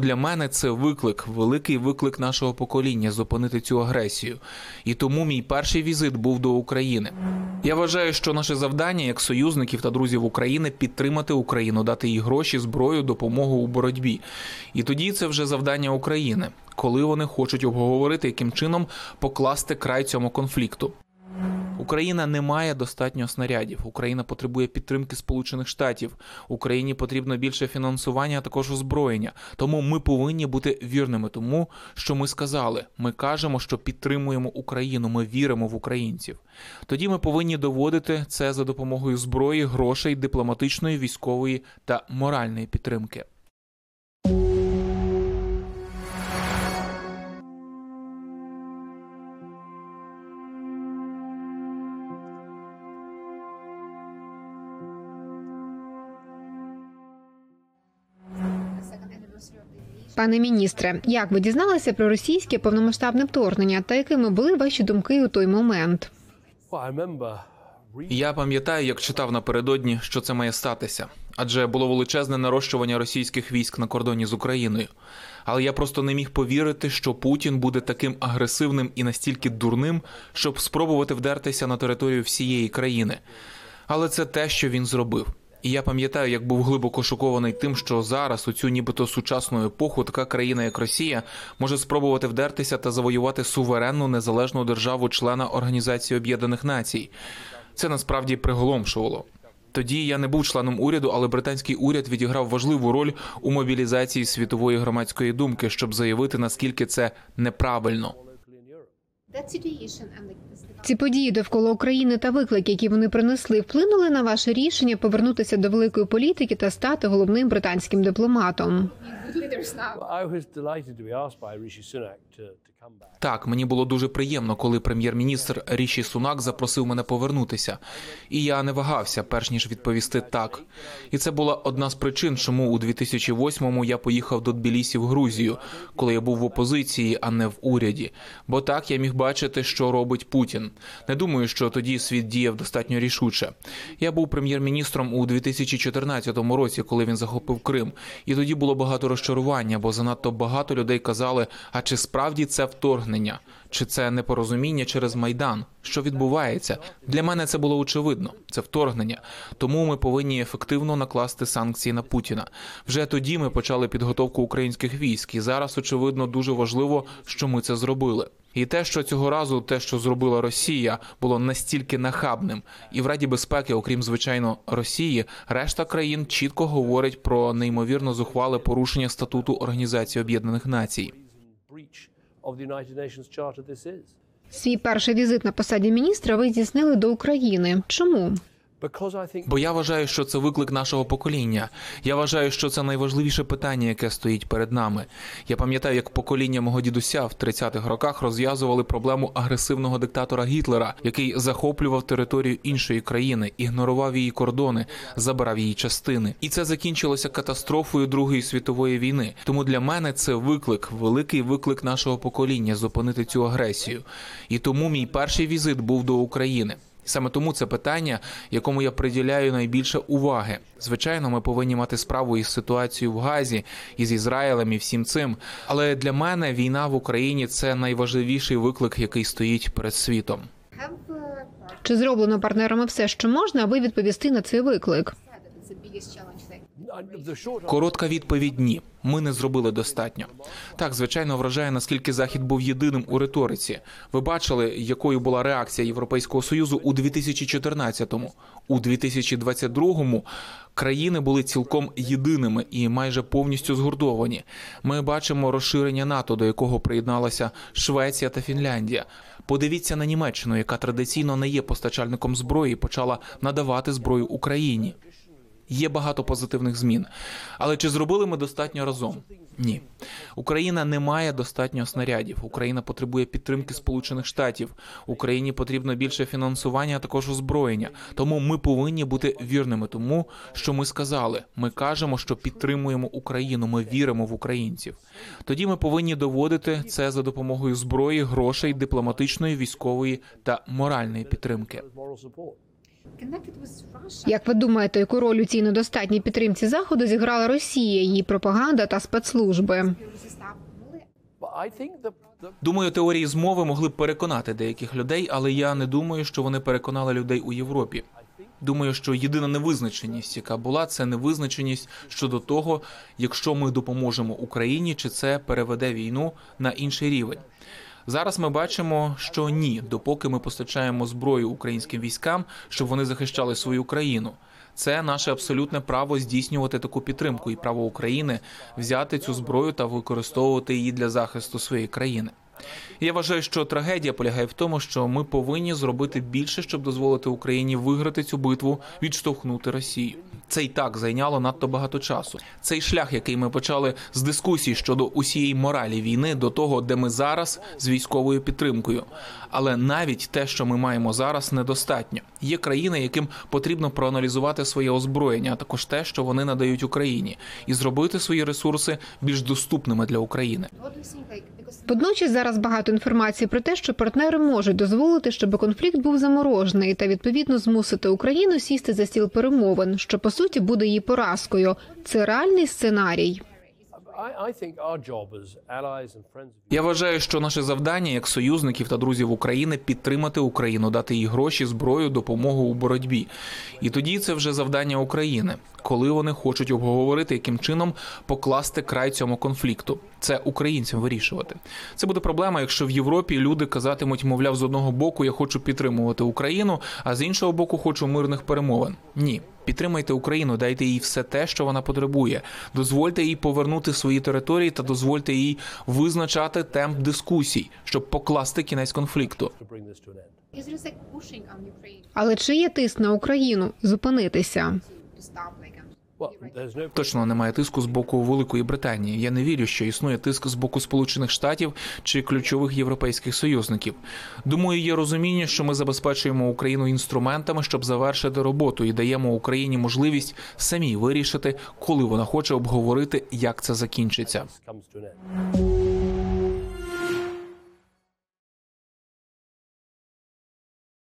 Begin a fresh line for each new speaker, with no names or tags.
Для мене це виклик, великий виклик нашого покоління зупинити цю агресію. І тому мій перший візит був до України. Я вважаю, що наше завдання як союзників та друзів України підтримати Україну, дати їй гроші, зброю, допомогу у боротьбі. І тоді це вже завдання України, коли вони хочуть обговорити, яким чином покласти край цьому конфлікту. Україна не має достатньо снарядів. Україна потребує підтримки Сполучених Штатів. Україні потрібно більше фінансування, а також озброєння. Тому ми повинні бути вірними тому, що ми сказали. Ми кажемо, що підтримуємо Україну. Ми віримо в українців. Тоді ми повинні доводити це за допомогою зброї, грошей, дипломатичної, військової та моральної підтримки.
Пане міністре, як ви дізналися про російське повномасштабне вторгнення та якими були ваші думки у той момент?
Я пам'ятаю, як читав напередодні, що це має статися, адже було величезне нарощування російських військ на кордоні з Україною. Але я просто не міг повірити, що Путін буде таким агресивним і настільки дурним, щоб спробувати вдертися на територію всієї країни. Але це те, що він зробив. І я пам'ятаю, як був глибоко шокований тим, що зараз, у цю нібито сучасну епоху, така країна, як Росія, може спробувати вдертися та завоювати суверенну незалежну державу члена Організації Об'єднаних Націй. Це насправді приголомшувало. Тоді я не був членом уряду, але британський уряд відіграв важливу роль у мобілізації світової громадської думки, щоб заявити наскільки це неправильно.
Ці події довкола України та виклики, які вони принесли, вплинули на ваше рішення повернутися до великої політики та стати головним британським дипломатом.
Так, мені було дуже приємно, коли прем'єр-міністр Ріші Сунак запросив мене повернутися, і я не вагався, перш ніж відповісти так. І це була одна з причин, чому у 2008-му я поїхав до Тбілісі в Грузію, коли я був в опозиції, а не в уряді. Бо так я міг бачити, що робить Путін. Не думаю, що тоді світ діяв достатньо рішуче. Я був прем'єр-міністром у 2014 році, коли він захопив Крим, і тоді було багато розчарування, бо занадто багато людей казали: а чи справді це вторгнення? Чи це непорозуміння через майдан? Що відбувається? Для мене це було очевидно. Це вторгнення. Тому ми повинні ефективно накласти санкції на Путіна. Вже тоді ми почали підготовку українських військ, і зараз очевидно дуже важливо, що ми це зробили. І те, що цього разу те, що зробила Росія, було настільки нахабним, і в Раді безпеки, окрім звичайно Росії, решта країн чітко говорить про неймовірно зухвале порушення статуту Організації Об'єднаних Націй.
Свій перший візит на посаді міністра ви здійснили до України. Чому?
Бо я вважаю, що це виклик нашого покоління. Я вважаю, що це найважливіше питання, яке стоїть перед нами. Я пам'ятаю, як покоління мого дідуся в 30-х роках розв'язували проблему агресивного диктатора Гітлера, який захоплював територію іншої країни, ігнорував її кордони, забирав її частини. І це закінчилося катастрофою Другої світової війни. Тому для мене це виклик, великий виклик нашого покоління зупинити цю агресію. І тому мій перший візит був до України. Саме тому це питання, якому я приділяю найбільше уваги. Звичайно, ми повинні мати справу із ситуацією в Газі, із Ізраїлем і всім цим. Але для мене війна в Україні це найважливіший виклик, який стоїть перед світом.
Чи зроблено партнерами все, що можна, аби відповісти на цей виклик?
Коротка відповідь ні. Ми не зробили достатньо. Так, звичайно, вражає, наскільки захід був єдиним у риториці. Ви бачили, якою була реакція Європейського союзу у 2014-му. У 2022-му країни були цілком єдиними і майже повністю згуртовані. Ми бачимо розширення НАТО, до якого приєдналася Швеція та Фінляндія. Подивіться на Німеччину, яка традиційно не є постачальником зброї, почала надавати зброю Україні. Є багато позитивних змін. Але чи зробили ми достатньо разом? Ні. Україна не має достатньо снарядів. Україна потребує підтримки Сполучених Штатів. Україні потрібно більше фінансування, а також озброєння. Тому ми повинні бути вірними тому, що ми сказали. Ми кажемо, що підтримуємо Україну. Ми віримо в українців. Тоді ми повинні доводити це за допомогою зброї, грошей, дипломатичної, військової та моральної підтримки.
Як ви думаєте, яку роль у цій недостатній підтримці заходу зіграла Росія, її пропаганда та спецслужби?
Думаю, теорії змови могли б переконати деяких людей, але я не думаю, що вони переконали людей у Європі. Думаю, що єдина невизначеність, яка була, це невизначеність щодо того, якщо ми допоможемо Україні, чи це переведе війну на інший рівень. Зараз ми бачимо, що ні, допоки ми постачаємо зброю українським військам, щоб вони захищали свою країну. Це наше абсолютне право здійснювати таку підтримку і право України взяти цю зброю та використовувати її для захисту своєї країни. Я вважаю, що трагедія полягає в тому, що ми повинні зробити більше, щоб дозволити Україні виграти цю битву, відштовхнути Росію. Це й так зайняло надто багато часу. Цей шлях, який ми почали з дискусій щодо усієї моралі війни, до того, де ми зараз з військовою підтримкою. Але навіть те, що ми маємо зараз, недостатньо. Є країни, яким потрібно проаналізувати своє озброєння, а також те, що вони надають Україні, і зробити свої ресурси більш доступними для України.
Водночас зараз багато інформації про те, що партнери можуть дозволити, щоб конфлікт був заморожений та відповідно змусити Україну сісти за стіл перемовин, що по суті буде її поразкою. Це реальний сценарій.
Я вважаю, що наше завдання як союзників та друзів України підтримати Україну, дати їй гроші, зброю, допомогу у боротьбі. І тоді це вже завдання України, коли вони хочуть обговорити, яким чином покласти край цьому конфлікту. Це українцям вирішувати. Це буде проблема, якщо в Європі люди казатимуть, мовляв, з одного боку я хочу підтримувати Україну, а з іншого боку хочу мирних перемовин. Ні. Підтримайте Україну, дайте їй все те, що вона потребує. Дозвольте їй повернути свої території та дозвольте їй визначати темп дискусій, щоб покласти кінець конфлікту.
Але чи є тиск на Україну зупинитися?
Точно немає тиску з боку Великої Британії. Я не вірю, що існує тиск з боку Сполучених Штатів чи ключових європейських союзників. Думаю, є розуміння, що ми забезпечуємо Україну інструментами, щоб завершити роботу, і даємо Україні можливість самій вирішити, коли вона хоче обговорити, як це закінчиться.